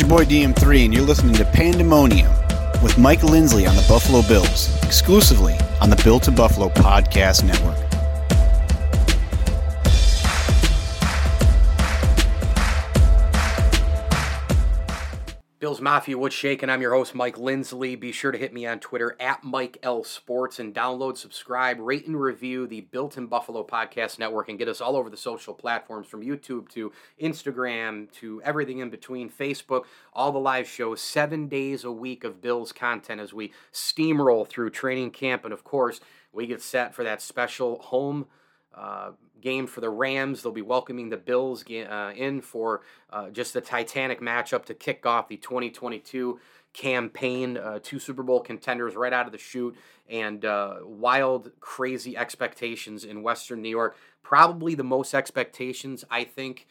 Your boy DM3, and you're listening to Pandemonium with Mike Lindsley on the Buffalo Bills, exclusively on the Built in Buffalo Podcast Network. Mafia, what's shaking? I'm your host, Mike Lindsley. Be sure to hit me on Twitter at Mike L Sports and download, subscribe, rate, and review the Built in Buffalo Podcast Network and get us all over the social platforms from YouTube to Instagram to everything in between, Facebook, all the live shows, seven days a week of Bills content as we steamroll through training camp. And of course, we get set for that special home. Uh, game for the Rams. They'll be welcoming the Bills uh, in for uh, just the Titanic matchup to kick off the 2022 campaign. Uh, two Super Bowl contenders right out of the chute, and uh, wild, crazy expectations in Western New York. Probably the most expectations, I think,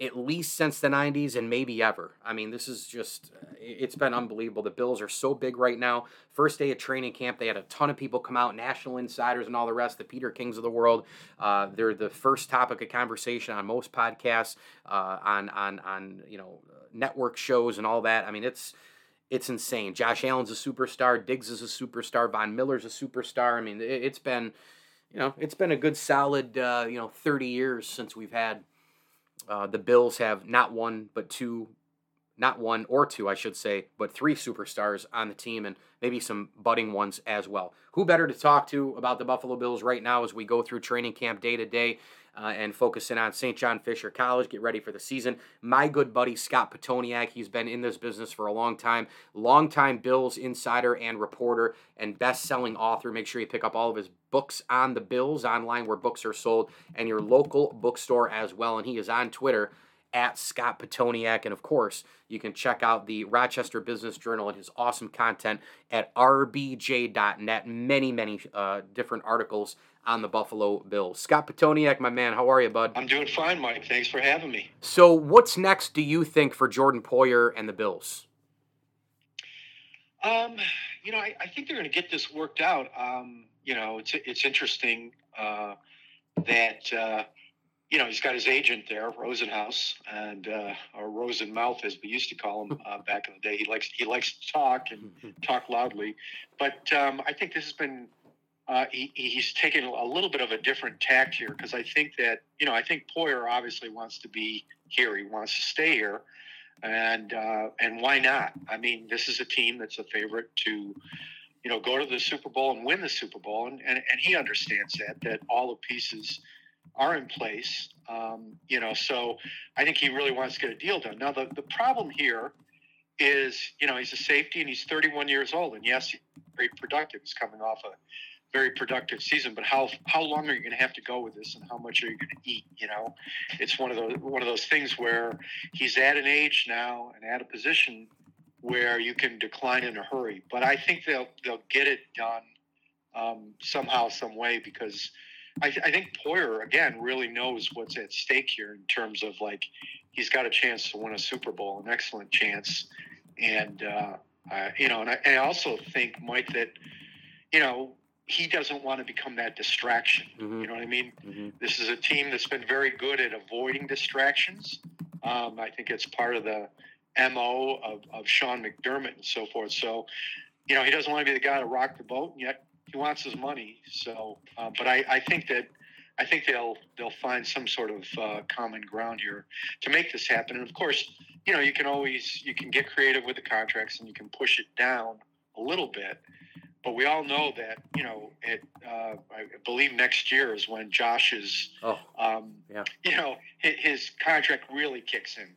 at least since the 90s and maybe ever. I mean, this is just, it's been unbelievable. The Bills are so big right now. First day of training camp, they had a ton of people come out, national insiders and all the rest, the Peter Kings of the world. Uh, they're the first topic of conversation on most podcasts, uh, on, on, on, you know, network shows and all that. I mean, it's, it's insane. Josh Allen's a superstar. Diggs is a superstar. Von Miller's a superstar. I mean, it, has been, you know, it's been a good solid, uh, you know, 30 years since we've had – uh, the Bills have not one, but two, not one or two, I should say, but three superstars on the team and maybe some budding ones as well. Who better to talk to about the Buffalo Bills right now as we go through training camp day to day? Uh, and focus in on St. John Fisher College, get ready for the season. My good buddy Scott Pitoniak, he's been in this business for a long time, longtime Bills insider and reporter and best-selling author. Make sure you pick up all of his books on the Bills online where books are sold and your local bookstore as well. And he is on Twitter at Scott Pitoniak. And of course, you can check out the Rochester Business Journal and his awesome content at rbj.net. Many, many uh, different articles on the Buffalo Bills. Scott Pitoniak, my man, how are you, bud? I'm doing fine, Mike. Thanks for having me. So, what's next, do you think, for Jordan Poyer and the Bills? Um, you know, I, I think they're going to get this worked out. Um, you know, it's it's interesting uh, that uh, you know he's got his agent there, Rosenhaus, and uh, or Rosenmouth, as we used to call him uh, back in the day. He likes he likes to talk and talk loudly, but um, I think this has been uh, he, he's taken a little bit of a different tact here because I think that you know I think Poyer obviously wants to be here. He wants to stay here, and uh, and why not? I mean, this is a team that's a favorite to you know go to the Super Bowl and win the Super Bowl, and and, and he understands that that all the pieces are in place. Um, you know, so I think he really wants to get a deal done. Now the the problem here is you know he's a safety and he's 31 years old, and yes, he's very productive. He's coming off a very productive season. But how how long are you going to have to go with this, and how much are you going to eat? You know, it's one of those one of those things where he's at an age now and at a position where you can decline in a hurry. But I think they'll they'll get it done um, somehow, some way, because I, I think Poyer again really knows what's at stake here in terms of like he's got a chance to win a Super Bowl, an excellent chance, and uh, uh, you know, and I, and I also think Mike that you know he doesn't want to become that distraction. Mm-hmm. You know what I mean? Mm-hmm. This is a team that's been very good at avoiding distractions. Um, I think it's part of the MO of, of Sean McDermott and so forth. So, you know, he doesn't want to be the guy to rock the boat, and yet he wants his money. So, uh, but I, I think that I think they'll they'll find some sort of uh, common ground here to make this happen. And of course, you know, you can always you can get creative with the contracts and you can push it down a little bit. But we all know that you know it. Uh, I believe next year is when Josh's, oh, um, yeah. you know, his, his contract really kicks in,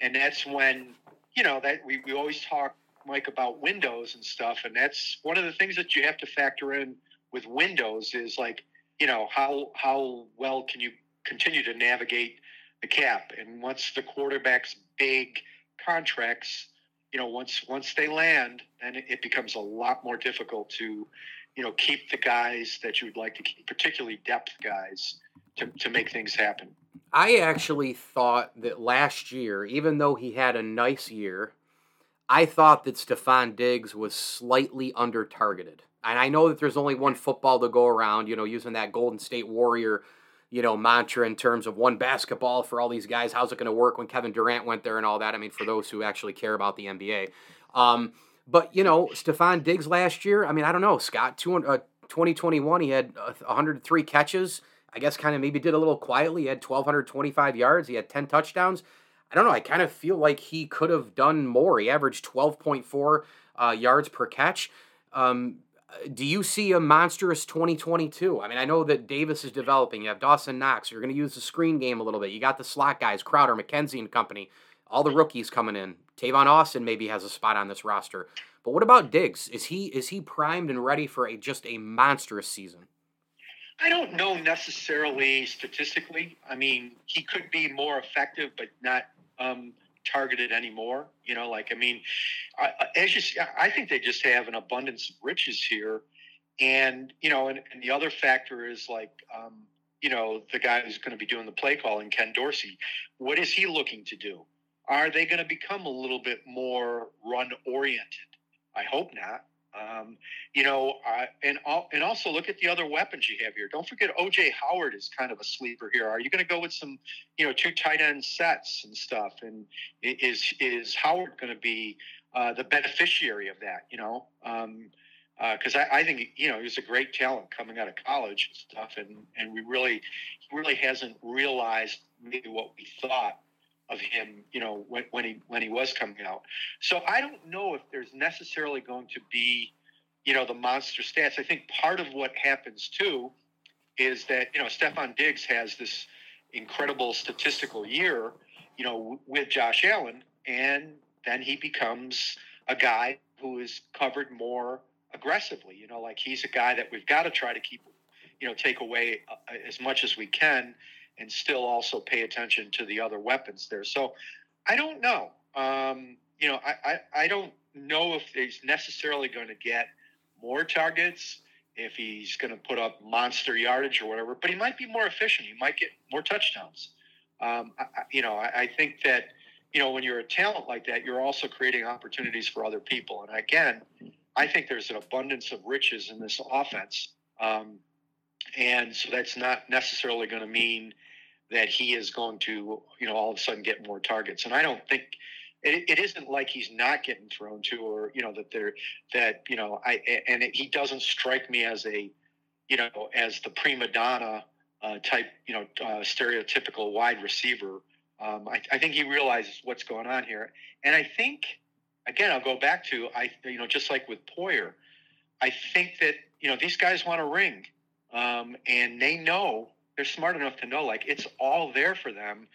and that's when you know that we, we always talk Mike about windows and stuff, and that's one of the things that you have to factor in with windows is like you know how how well can you continue to navigate the cap, and once the quarterback's big contracts you know, once once they land, then it becomes a lot more difficult to, you know, keep the guys that you would like to keep, particularly depth guys, to, to make things happen. I actually thought that last year, even though he had a nice year, I thought that Stefon Diggs was slightly under targeted. And I know that there's only one football to go around, you know, using that Golden State Warrior you know, mantra in terms of one basketball for all these guys. How's it going to work when Kevin Durant went there and all that? I mean, for those who actually care about the NBA. Um, but, you know, Stefon Diggs last year, I mean, I don't know, Scott, 200, uh, 2021, he had 103 catches. I guess kind of maybe did a little quietly. He had 1,225 yards. He had 10 touchdowns. I don't know. I kind of feel like he could have done more. He averaged 12.4 uh, yards per catch. Um, do you see a monstrous 2022? I mean, I know that Davis is developing. You have Dawson Knox. You're going to use the screen game a little bit. You got the slot guys, Crowder, McKenzie, and company. All the rookies coming in. Tavon Austin maybe has a spot on this roster. But what about Diggs? Is he is he primed and ready for a just a monstrous season? I don't know necessarily statistically. I mean, he could be more effective, but not um, targeted anymore. You know, like I mean, I, as you see, I think they just have an abundance of riches here, and you know, and, and the other factor is like, um, you know, the guy who's going to be doing the play calling, Ken Dorsey. What is he looking to do? Are they going to become a little bit more run oriented? I hope not. Um, you know, uh, and and also look at the other weapons you have here. Don't forget OJ Howard is kind of a sleeper here. Are you going to go with some, you know, two tight end sets and stuff? And is is Howard going to be uh, the beneficiary of that? You know, because um, uh, I, I, think you know he's a great talent coming out of college and stuff, and and we really he really hasn't realized maybe what we thought of him, you know, when, when he when he was coming out. So I don't know if there's necessarily going to be, you know, the monster stats. I think part of what happens too is that you know Stefon Diggs has this incredible statistical year, you know, with Josh Allen, and then he becomes a guy who is covered more aggressively. You know, like he's a guy that we've got to try to keep, you know, take away uh, as much as we can and still also pay attention to the other weapons there. So I don't know. Um, you know, I, I, I don't know if he's necessarily going to get more targets, if he's going to put up monster yardage or whatever, but he might be more efficient. He might get more touchdowns. Um, I, you know, I, I think that, you know, when you're a talent like that, you're also creating opportunities for other people. And again, I think there's an abundance of riches in this offense. Um, and so that's not necessarily going to mean that he is going to, you know, all of a sudden get more targets. And I don't think it, it isn't like he's not getting thrown to, or you know that they're that you know I and it, he doesn't strike me as a, you know, as the prima donna uh, type, you know, uh, stereotypical wide receiver. Um, I, I think he realizes what's going on here, and I think again I'll go back to I you know just like with Poyer, I think that you know these guys want a ring, um, and they know they're smart enough to know like it's all there for them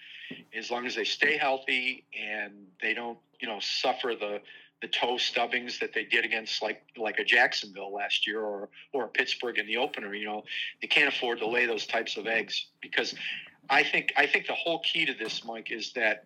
as long as they stay healthy and they don't you know suffer the the toe stubbings that they did against like like a Jacksonville last year or or a Pittsburgh in the opener you know. They can't afford to lay those types of eggs because I think I think the whole key to this Mike is that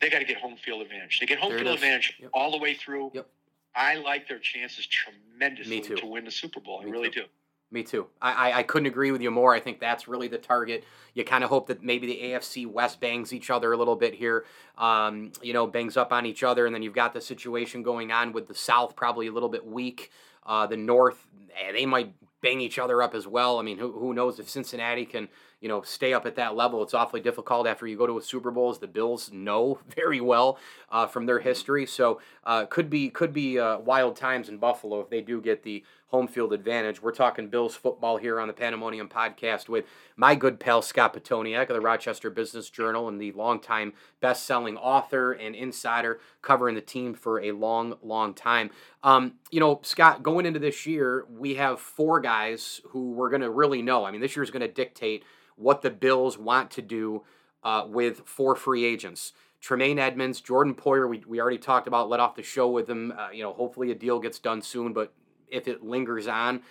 they got to get home field advantage. They get home there field advantage yep. all the way through. Yep. I like their chances tremendously to win the Super Bowl. I Me really too. do me too. I, I, I, couldn't agree with you more. I think that's really the target. You kind of hope that maybe the AFC West bangs each other a little bit here, um, you know, bangs up on each other. And then you've got the situation going on with the South probably a little bit weak. Uh, the North, eh, they might bang each other up as well. I mean, who, who knows if Cincinnati can you know, stay up at that level. It's awfully difficult after you go to a Super Bowl, as the Bills know very well uh, from their history. So uh, could be could be uh, wild times in Buffalo if they do get the home field advantage. We're talking Bills football here on the Pandemonium podcast with my good pal Scott Pitoniak of the Rochester Business Journal and the longtime best-selling author and insider covering the team for a long, long time. Um, you know, Scott, going into this year, we have four guys who we're going to really know. I mean, this year is going to dictate what the Bills want to do uh, with four free agents. Tremaine Edmunds, Jordan Poyer, we, we already talked about, let off the show with him. Uh, you know, hopefully a deal gets done soon, but if it lingers on,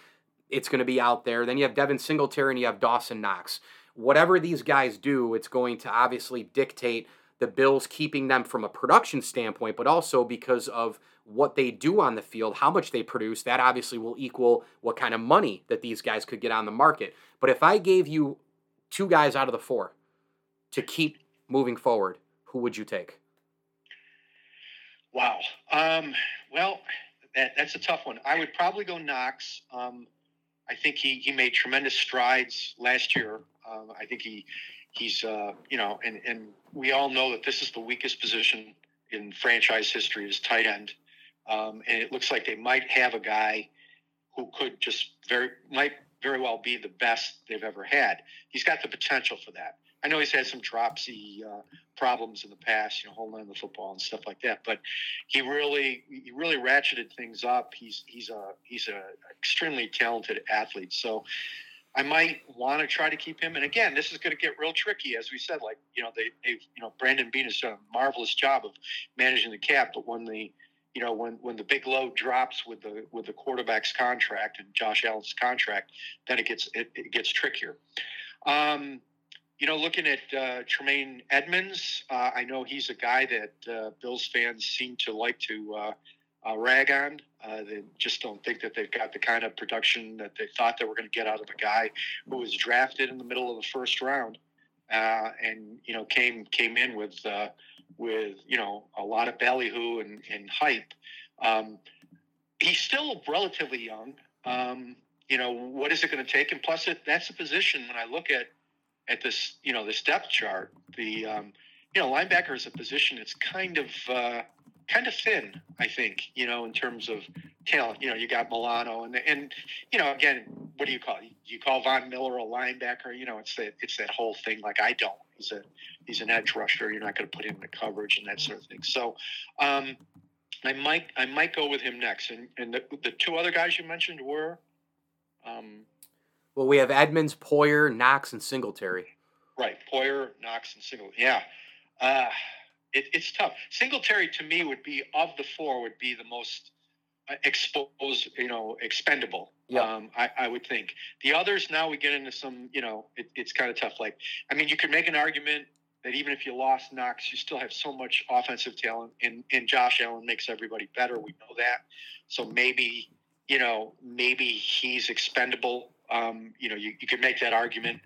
it's going to be out there. Then you have Devin Singletary and you have Dawson Knox. Whatever these guys do, it's going to obviously dictate the Bills keeping them from a production standpoint, but also because of what they do on the field, how much they produce, that obviously will equal what kind of money that these guys could get on the market. But if I gave you two guys out of the four to keep moving forward, who would you take? Wow. Um, well, that, that's a tough one. I would probably go Knox. Um, I think he, he made tremendous strides last year. Um, I think he he's uh, you know, and and we all know that this is the weakest position in franchise history is tight end, um, and it looks like they might have a guy who could just very might very well be the best they've ever had. He's got the potential for that. I know he's had some dropsy uh, problems in the past, you know, holding on the football and stuff like that. But he really, he really ratcheted things up. He's he's a he's a extremely talented athlete. So I might want to try to keep him. And again, this is going to get real tricky, as we said. Like you know, they they you know Brandon Beane has done a marvelous job of managing the cap, but when the you know when when the big load drops with the with the quarterback's contract and Josh Allen's contract, then it gets it, it gets trickier. Um, you know, looking at uh, Tremaine Edmunds, uh, I know he's a guy that uh, Bills fans seem to like to uh, uh, rag on. Uh, they just don't think that they've got the kind of production that they thought they were going to get out of a guy who was drafted in the middle of the first round, and you know came came in with with you know a lot of ballyhoo and, and hype. Um, he's still relatively young. Um, you know, what is it going to take? And plus, it, that's a position when I look at at this, you know, this depth chart, the um, you know, linebacker is a position that's kind of uh, kind of thin, I think, you know, in terms of talent. You know, you got Milano, and and you know, again, what do you call it? You call Von Miller a linebacker? You know, it's that it's that whole thing. Like I don't. He's a he's an edge rusher. You're not going to put him in the coverage and that sort of thing. So. Um, I might I might go with him next, and and the, the two other guys you mentioned were, um, well, we have Edmunds, Poyer, Knox, and Singletary. Right, Poyer, Knox, and Singletary. Yeah, uh, it, it's tough. Singletary to me would be of the four would be the most exposed, you know, expendable. Yeah. Um, I, I, would think the others. Now we get into some, you know, it, it's kind of tough. Like, I mean, you could make an argument that even if you lost Knox, you still have so much offensive talent, and, and Josh Allen makes everybody better. We know that. So maybe, you know, maybe he's expendable um, you know, you, you could make that argument.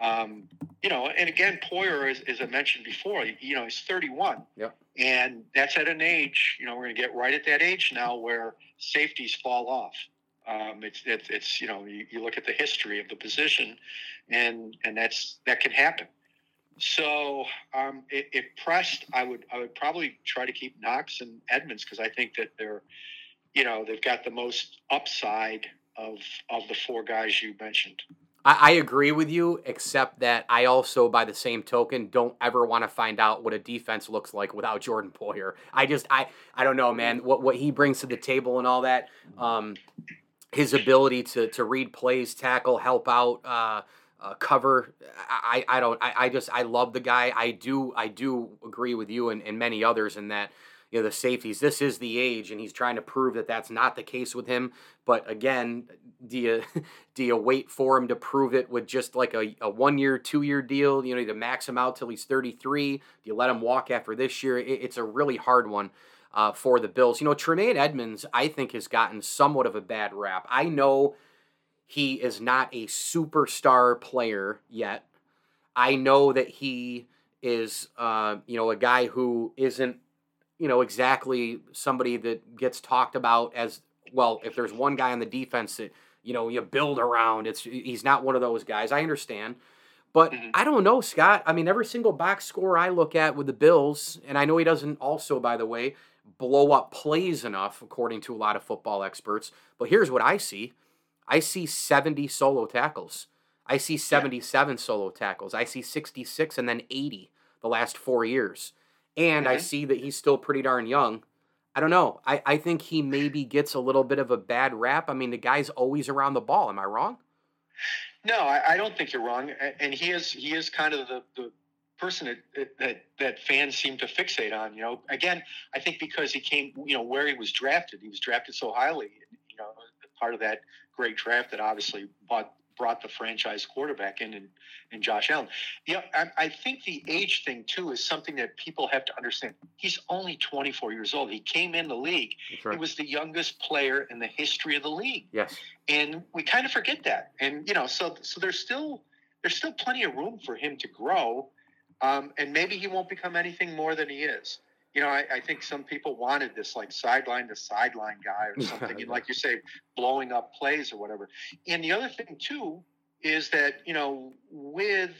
Um, you know, and again, Poyer, as, as I mentioned before, you know, he's 31. Yep. And that's at an age, you know, we're going to get right at that age now where safeties fall off. Um, it's, it's, it's, you know, you, you look at the history of the position and, and that's, that can happen. So um, if, if pressed, I would I would probably try to keep Knox and Edmunds because I think that they're, you know, they've got the most upside of of the four guys you mentioned. I, I agree with you, except that I also, by the same token, don't ever want to find out what a defense looks like without Jordan Poyer. I just, I, I don't know, man. What what he brings to the table and all that, um, his ability to to read plays, tackle, help out. Uh, uh, cover. I, I don't. I, I just I love the guy. I do. I do agree with you and, and many others in that you know the safeties. This is the age, and he's trying to prove that that's not the case with him. But again, do you do you wait for him to prove it with just like a, a one year, two year deal? You know, to max him out till he's thirty three. Do you let him walk after this year? It, it's a really hard one. Uh, for the Bills, you know, Tremaine Edmunds, I think, has gotten somewhat of a bad rap. I know he is not a superstar player yet. I know that he is, uh, you know, a guy who isn't you know, exactly somebody that gets talked about as well. If there's one guy on the defense that you know you build around, it's he's not one of those guys. I understand, but mm-hmm. I don't know, Scott. I mean, every single box score I look at with the Bills, and I know he doesn't also, by the way, blow up plays enough, according to a lot of football experts. But here's what I see: I see 70 solo tackles. I see 77 yeah. solo tackles. I see 66 and then 80 the last four years and mm-hmm. I see that he's still pretty darn young. I don't know. I, I think he maybe gets a little bit of a bad rap. I mean, the guy's always around the ball. Am I wrong? No, I, I don't think you're wrong. And he is he is kind of the, the person that, that that fans seem to fixate on. You know, again, I think because he came, you know, where he was drafted, he was drafted so highly. You know, part of that great draft that obviously bought brought the franchise quarterback in and, and Josh Allen. Yeah, I, I, think the age thing too is something that people have to understand. He's only 24 years old. He came in the league. Right. He was the youngest player in the history of the league. Yes. And we kind of forget that. And you know, so so there's still there's still plenty of room for him to grow. Um, and maybe he won't become anything more than he is. You know, I, I, think some people wanted this like sideline to sideline guy or something, and like you say, blowing up plays or whatever. And the other thing too is that you know, with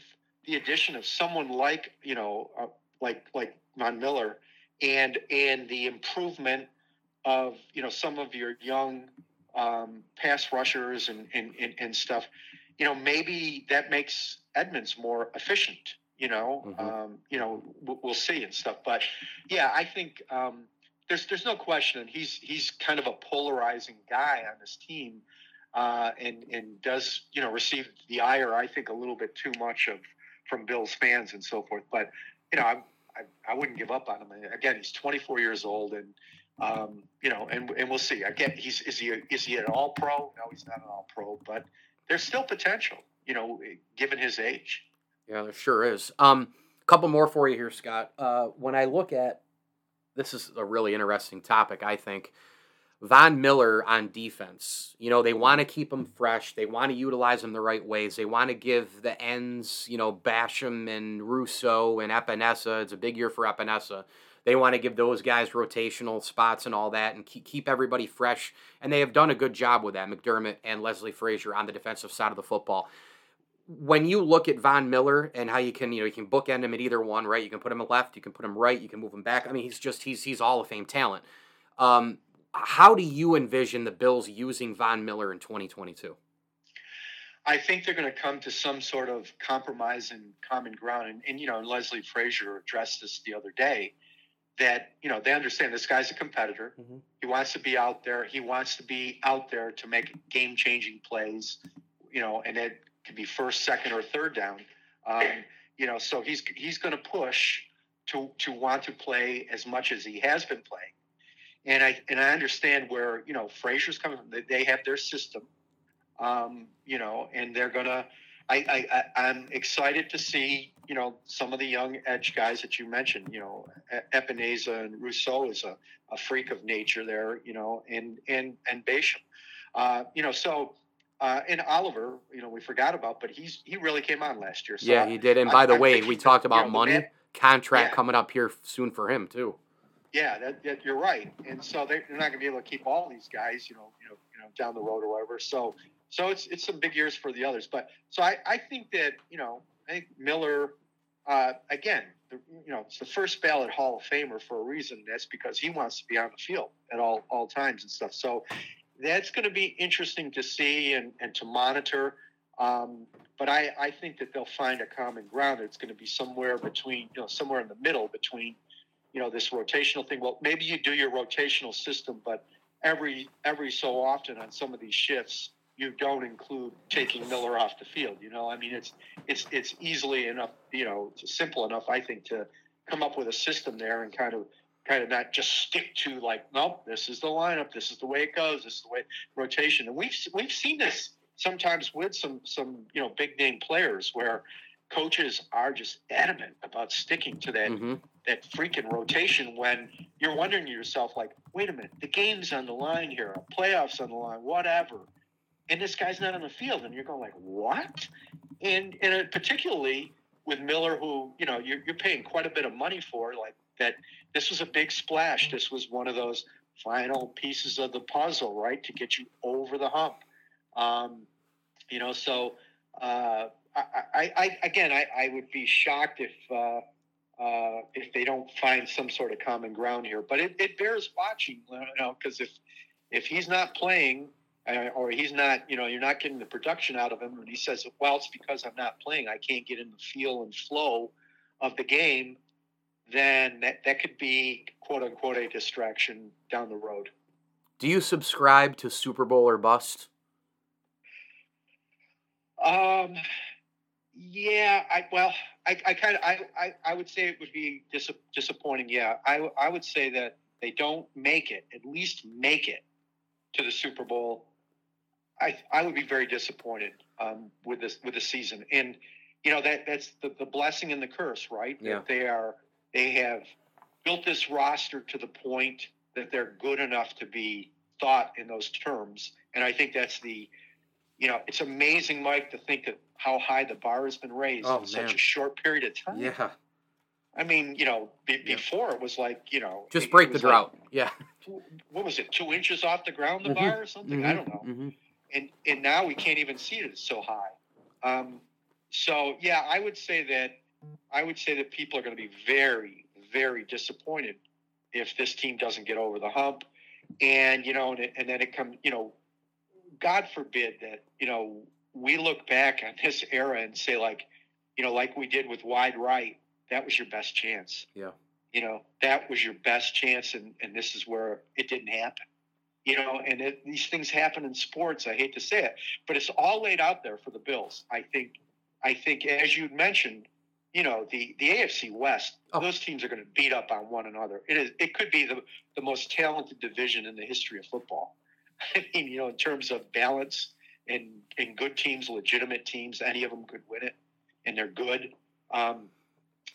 the addition of someone like you know, uh, like like Von Miller, and and the improvement of you know some of your young um, pass rushers and, and, and and stuff, you know, maybe that makes Edmunds more efficient you know, mm-hmm. um, you know, we'll see and stuff. But yeah, I think um, there's there's no question, he's he's kind of a polarizing guy on this team, uh, and and does you know receive the ire I think a little bit too much of from Bills fans and so forth. But you know, I I, I wouldn't give up on him. Again, he's 24 years old, and um, you know, and and we'll see. Again, he's is he a, is he an All Pro? No, he's not an All Pro, but there's still potential. You know, given his age. Yeah, there sure is. Um, a couple more for you here, Scott. Uh, when I look at this is a really interesting topic, I think. Von Miller on defense. You know, they want to keep him fresh. They want to utilize him the right ways. They want to give the ends, you know, Basham and Rousseau and Epenesa. It's a big year for Epenesa. They want to give those guys rotational spots and all that and keep, keep everybody fresh. And they have done a good job with that, McDermott and Leslie Frazier on the defensive side of the football when you look at Von Miller and how you can, you know, you can bookend him at either one, right? You can put him left, you can put him right, you can move him back. I mean, he's just he's he's Hall of Fame talent. Um, how do you envision the Bills using Von Miller in 2022? I think they're going to come to some sort of compromise and common ground. And, and you know, Leslie Frazier addressed this the other day that you know they understand this guy's a competitor. Mm-hmm. He wants to be out there. He wants to be out there to make game changing plays. You know, and it could be first, second, or third down. Um, you know, so he's he's going to push to to want to play as much as he has been playing. And I and I understand where you know Frazier's coming from. They have their system, um, you know, and they're gonna. I, I I'm excited to see you know some of the young edge guys that you mentioned. You know, Epenesa and Rousseau is a, a freak of nature there. You know, and and and Basham. Uh, you know, so uh, and Oliver, you know, we forgot about, but he's he really came on last year. So yeah, he did. And by I, the I way, we talked about you know, money man, contract yeah. coming up here soon for him too. Yeah, that, that, you're right. And so they're, they're not going to be able to keep all these guys, you know, you know, you know, down the road or whatever. So, so it's it's some big years for the others. But so I, I think that you know, I think Miller, uh, again, the, you know, it's the first ballot Hall of Famer for a reason. That's because he wants to be on the field at all all times and stuff. So that's going to be interesting to see and, and to monitor. Um, but I, I think that they'll find a common ground. It's going to be somewhere between, you know, somewhere in the middle between, you know, this rotational thing. Well, maybe you do your rotational system, but every every so often on some of these shifts, you don't include taking Miller off the field. You know, I mean, it's it's it's easily enough, you know, it's simple enough, I think, to come up with a system there and kind of kind of not just stick to like, nope, this is the lineup, this is the way it goes, this is the way rotation. And we've we've seen this sometimes with some some you know big name players where coaches are just adamant about sticking to that mm-hmm. that freaking rotation when you're wondering to yourself like, wait a minute, the game's on the line here, playoffs on the line, whatever. And this guy's not on the field, and you're going like, what? And and particularly with Miller, who you know you're, you're paying quite a bit of money for, like that this was a big splash. This was one of those final pieces of the puzzle, right, to get you over the hump. Um, you know, so uh, I, I, I, again, I, I would be shocked if uh, uh, if they don't find some sort of common ground here. But it, it bears watching, you know, because if if he's not playing uh, or he's not, you know, you're not getting the production out of him, and he says, "Well, it's because I'm not playing. I can't get in the feel and flow of the game." Then that, that could be quote unquote a distraction down the road. Do you subscribe to Super Bowl or bust? Um, yeah, I well, I, I kind of I, I, I would say it would be dis- disappointing. Yeah, I I would say that they don't make it, at least make it to the Super Bowl. I I would be very disappointed um, with this with the season, and you know that that's the, the blessing and the curse, right? Yeah. That they are they have built this roster to the point that they're good enough to be thought in those terms. And I think that's the, you know, it's amazing, Mike, to think that how high the bar has been raised oh, in man. such a short period of time. Yeah. I mean, you know, be, yeah. before it was like, you know, just break the drought. Like, yeah. What was it? Two inches off the ground, the mm-hmm. bar or something? Mm-hmm. I don't know. Mm-hmm. And and now we can't even see it. It's so high. Um, so yeah, I would say that I would say that people are going to be very, very disappointed if this team doesn't get over the hump. And you know, and, and then it comes, you know, God forbid that you know we look back on this era and say like, you know, like we did with wide right, that was your best chance. Yeah. You know, that was your best chance, and and this is where it didn't happen. You know, and it, these things happen in sports. I hate to say it, but it's all laid out there for the Bills. I think, I think, as you mentioned, you know, the the AFC West, oh. those teams are going to beat up on one another. It is, it could be the the most talented division in the history of football. I mean, you know, in terms of balance and and good teams, legitimate teams, any of them could win it, and they're good. Um,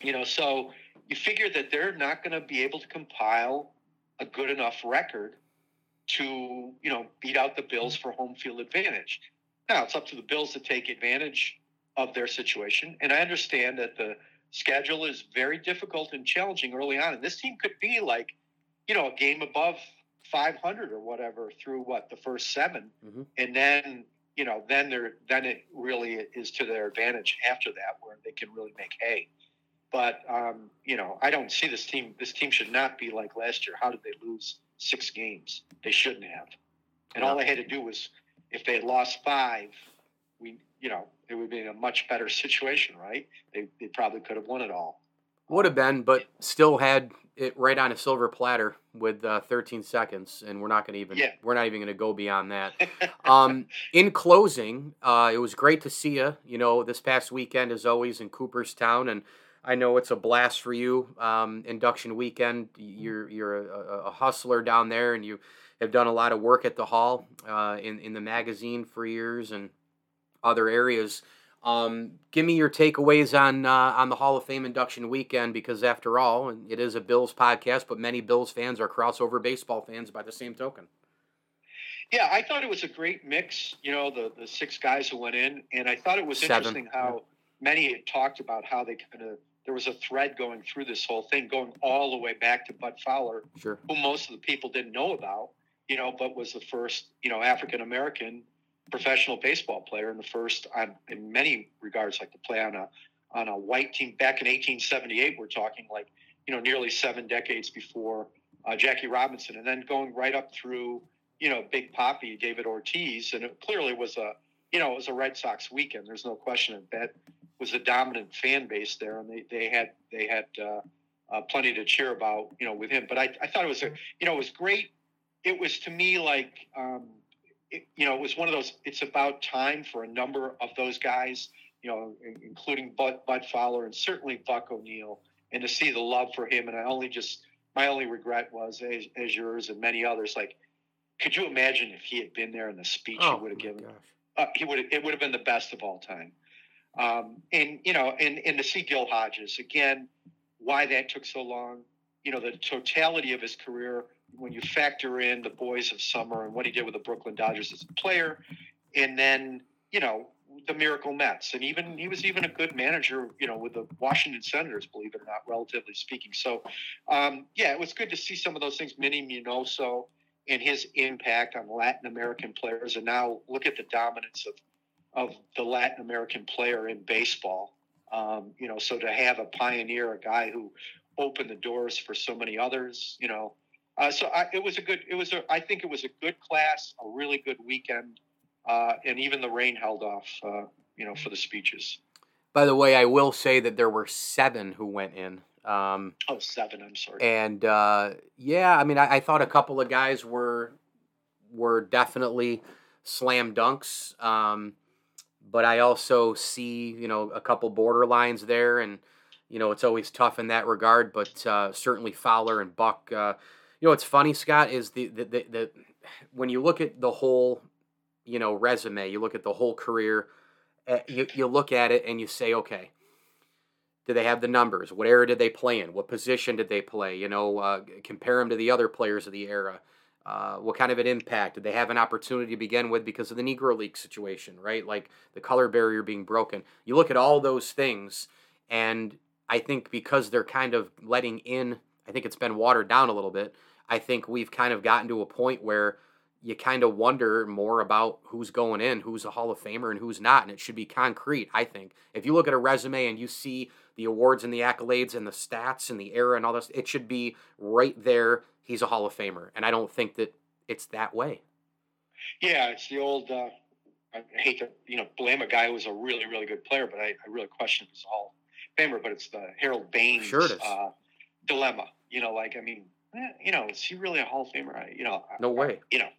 you know, so you figure that they're not going to be able to compile a good enough record to, you know, beat out the Bills for home field advantage. Now it's up to the Bills to take advantage of their situation, and I understand that the schedule is very difficult and challenging early on, and this team could be like, you know, a game above 500 or whatever through what the first 7 mm-hmm. and then you know then they're then it really is to their advantage after that where they can really make hay. But um, you know i don't see this team this team should not be like last year. How did they lose six games? They shouldn't have. And all they had to do was if they had lost five we you know it would be in a much better situation right they, they probably could have won it all would have been but still had it right on a silver platter with uh, 13 seconds, and we're not going to even yeah. we're not even going to go beyond that. um, in closing, uh, it was great to see you. You know, this past weekend, as always, in Cooperstown, and I know it's a blast for you. Um, induction weekend, you're you're a, a, hustler down there, and you have done a lot of work at the hall uh, in in the magazine for years and other areas. Um, give me your takeaways on uh, on the Hall of Fame induction weekend because, after all, it is a Bills podcast, but many Bills fans are crossover baseball fans by the same token. Yeah, I thought it was a great mix. You know, the the six guys who went in, and I thought it was Seven. interesting how many had talked about how they kind of there was a thread going through this whole thing, going all the way back to Bud Fowler, sure. who most of the people didn't know about. You know, but was the first you know African American professional baseball player and the first, um, in many regards, like to play on a on a white team back in 1878. We're talking like you know nearly seven decades before uh, Jackie Robinson, and then going right up through you know Big Papi, David Ortiz, and it clearly was a you know it was a Red Sox weekend. There's no question that that was a dominant fan base there, and they they had they had uh, uh, plenty to cheer about you know with him. But I, I thought it was a you know it was great. It was to me like um, it, you know, it was one of those. It's about time for a number of those guys, you know, including Bud, Bud Fowler and certainly Buck O'Neil, and to see the love for him. And I only just my only regret was, as, as yours and many others, like, could you imagine if he had been there and the speech oh, he would have given? Uh, he would it would have been the best of all time. Um, and you know, and and to see Gil Hodges again, why that took so long. You know, the totality of his career when you factor in the boys of summer and what he did with the Brooklyn Dodgers as a player, and then you know the miracle Mets, and even he was even a good manager, you know, with the Washington Senators, believe it or not, relatively speaking. So, um, yeah, it was good to see some of those things. Minnie Minoso and his impact on Latin American players, and now look at the dominance of of the Latin American player in baseball. Um, you know, so to have a pioneer, a guy who opened the doors for so many others, you know, uh, so I, it was a good. It was a. I think it was a good class, a really good weekend, uh, and even the rain held off. Uh, you know, for the speeches. By the way, I will say that there were seven who went in. Um, oh, seven. I'm sorry. And uh, yeah, I mean, I, I, thought a couple of guys were were definitely slam dunks. Um, but I also see, you know, a couple borderlines there, and you know, it's always tough in that regard. But uh, certainly Fowler and Buck uh, you know what's funny, Scott, is the, the the, the when you look at the whole you know resume, you look at the whole career, uh, you you look at it and you say, okay, do they have the numbers? What era did they play in? What position did they play? You know, uh, compare them to the other players of the era. Uh, what kind of an impact did they have an opportunity to begin with because of the Negro League situation, right? Like the color barrier being broken. You look at all those things, and I think because they're kind of letting in, I think it's been watered down a little bit. I think we've kind of gotten to a point where you kind of wonder more about who's going in, who's a Hall of Famer, and who's not. And it should be concrete, I think. If you look at a resume and you see the awards and the accolades and the stats and the era and all this, it should be right there. He's a Hall of Famer. And I don't think that it's that way. Yeah, it's the old. Uh, I hate to you know blame a guy who was a really really good player, but I, I really question his Hall of Famer. But it's the Harold Baines sure uh, dilemma. You know, like I mean, eh, you know, is he really a Hall of Famer? I, you know, no way. You know,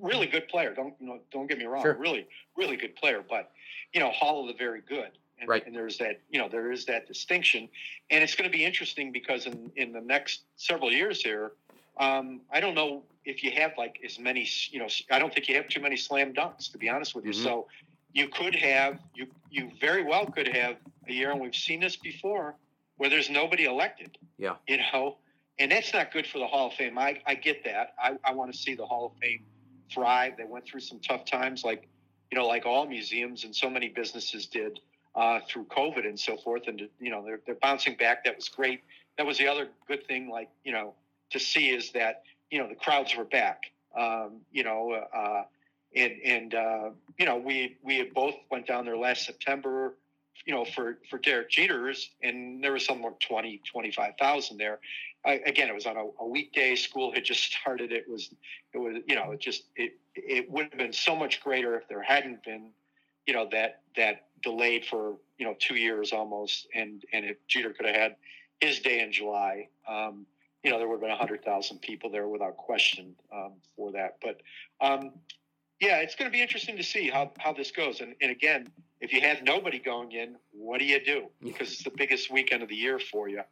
really good player. Don't you know? Don't get me wrong. Sure. Really, really good player. But you know, Hall of the very good. And, right. and there's that, you know, there is that distinction, and it's going to be interesting because in in the next several years here, um, I don't know if you have like as many, you know, I don't think you have too many slam dunks to be honest with you. Mhm. So you could have you you very well could have a year, and we've seen this before, where there's nobody elected. Yeah. You know, and that's not good for the Hall of Fame. I I get that. I I want to see the Hall of Fame thrive. They went through some tough times, like you know, like all museums and so many businesses did uh, through COVID and so forth. And you know, they're they're bouncing back. That was great. That was the other good thing, like you know, to see is that you know the crowds were back. Um, you know, uh, and and uh, you know we we both went down there last September. You know, for for Derek Jeters, and there was somewhere 20, 25,000 there. I, again, it was on a, a weekday. School had just started. It was, it was, you know, it just it it would have been so much greater if there hadn't been, you know, that that delayed for you know two years almost, and and if Jeter could have had his day in July, um, you know, there would have been hundred thousand people there without question um, for that. But um, yeah, it's going to be interesting to see how how this goes. And and again, if you have nobody going in, what do you do? Because it's the biggest weekend of the year for you,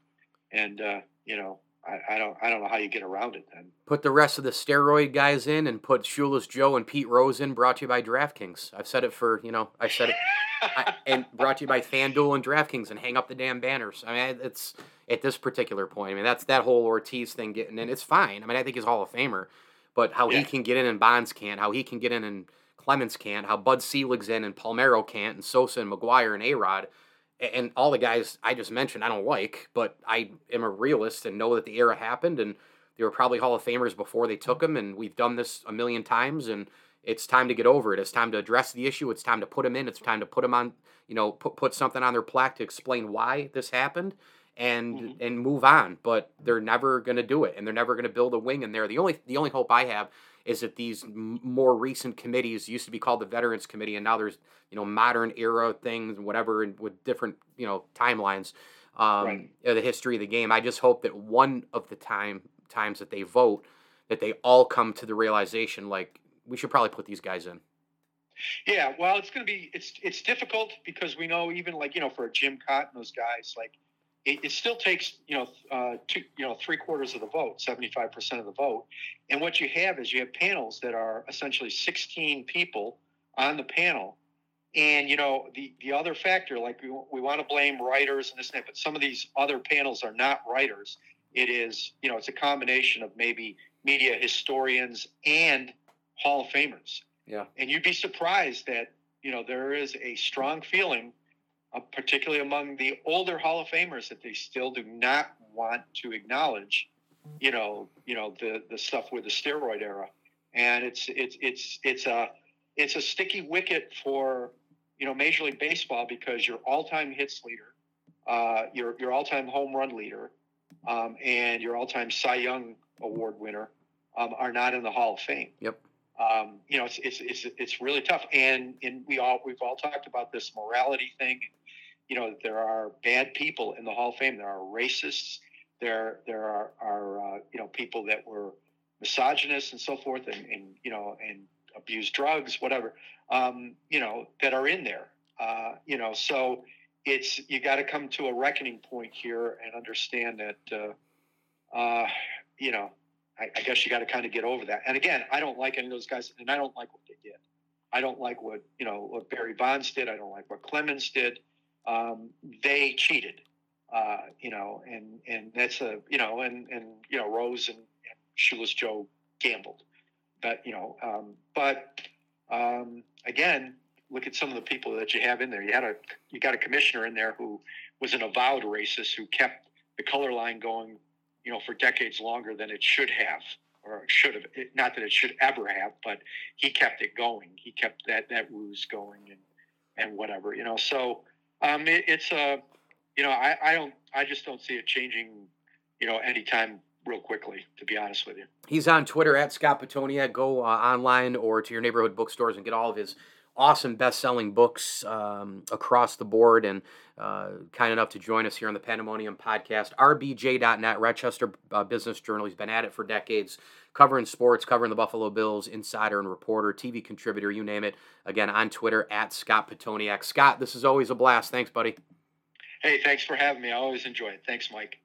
and uh, you know. I, I don't. I don't know how you get around it then. Put the rest of the steroid guys in, and put Shoeless Joe and Pete Rose in. Brought to you by DraftKings. I've said it for you know. I said it, I, and brought to you by FanDuel and DraftKings. And hang up the damn banners. I mean, it's at this particular point. I mean, that's that whole Ortiz thing getting in. It's fine. I mean, I think he's Hall of Famer, but how Yeah. he can get in and Bonds can't, how he can get in and Clemens can't, how Bud Selig's in and Palmeiro can't, and Sosa and McGwire and A-Rod and all the guys I just mentioned I don't like, but I am a realist and know that the era happened and they were probably Hall of Famers before they took them, and we've done this a million times, and it's time to get over it. It's time to address the issue. It's time to put them in. It's time to put them on, you know, put put something on their plaque to explain why this happened, and Mhm. and move on. But they're never going to do it, and they're never going to build a wing in there. The only the only hope I have is that these m- more recent committees used to be called the Veterans Committee, and now there's you know modern era things, whatever, and with different you know timelines, um, Right. of the history of the game. I just hope that one of the time times that they vote, that they all come to the realization like we should probably put these guys in. Yeah, well, it's going to be it's it's difficult because we know even like you know for a Jim Kaat and those guys like it, it still takes you know uh, two you know three quarters of the vote, seventy five percent of the vote, and what you have is you have panels that are essentially sixteen people on the panel, and you know the the other factor like we we want to blame writers and this and that, but some of these other panels are not writers. It is you know it's a combination of maybe media historians and Hall of Famers. Yeah. And you'd be surprised that, you know, there is a strong feeling, uh, particularly among the older Hall of Famers, that they still do not want to acknowledge, you know, you know, the, the stuff with the steroid era. And it's, it's, it's, it's a, it's a sticky wicket for, you know, Major League Baseball because your all-time hits leader, uh, your, your all-time home run leader, um, and your all-time Cy Young Award winner um, are not in the Hall of Fame Yep. um, you know, it's, it's, it's, it's really tough. And, and we all, we've all talked about this morality thing. You know, there are bad people in the Hall of Fame. There are racists. There, there are, are uh, you know, people that were misogynists and so forth and, and you know, and abuse drugs, whatever, um, you know, that are in there. Uh, you know, so it's, you got to come to a reckoning point here and understand that, uh, uh, you know, I, I guess you got to kind of get over that. And again, I don't like any of those guys, and I don't like what they did. I don't like what you know what Barry Bonds did. I don't like what Clemens did. Um, they cheated, uh, you know, and and that's a you know, and and you know, Rose and, and Shoeless Joe gambled, but you know, um, but um, again, look at some of the people that you have in there. You had a you got a commissioner in there who was an avowed racist who kept the color line going, you know, for decades longer than it should have, or should have. Not that it should ever have, but he kept it going. He kept that that ruse going, and and whatever, you know. So um, it, it's a, uh, you know, I, I don't, I just don't see it changing, you know, anytime real quickly, to be honest with you. He's on Twitter at Scott Pitoniak. Go uh, online or to your neighborhood bookstores and get all of his awesome best-selling books um, across the board and uh, kind enough to join us here on the pandemonium podcast. Rbj.net rochester uh, business journal. He's been at it for decades covering sports covering the buffalo bills insider and reporter tv contributor you name it. Again on twitter at scott Pitoniak. Scott this is always a blast. Thanks buddy. Hey thanks for having me. I always enjoy it. Thanks mike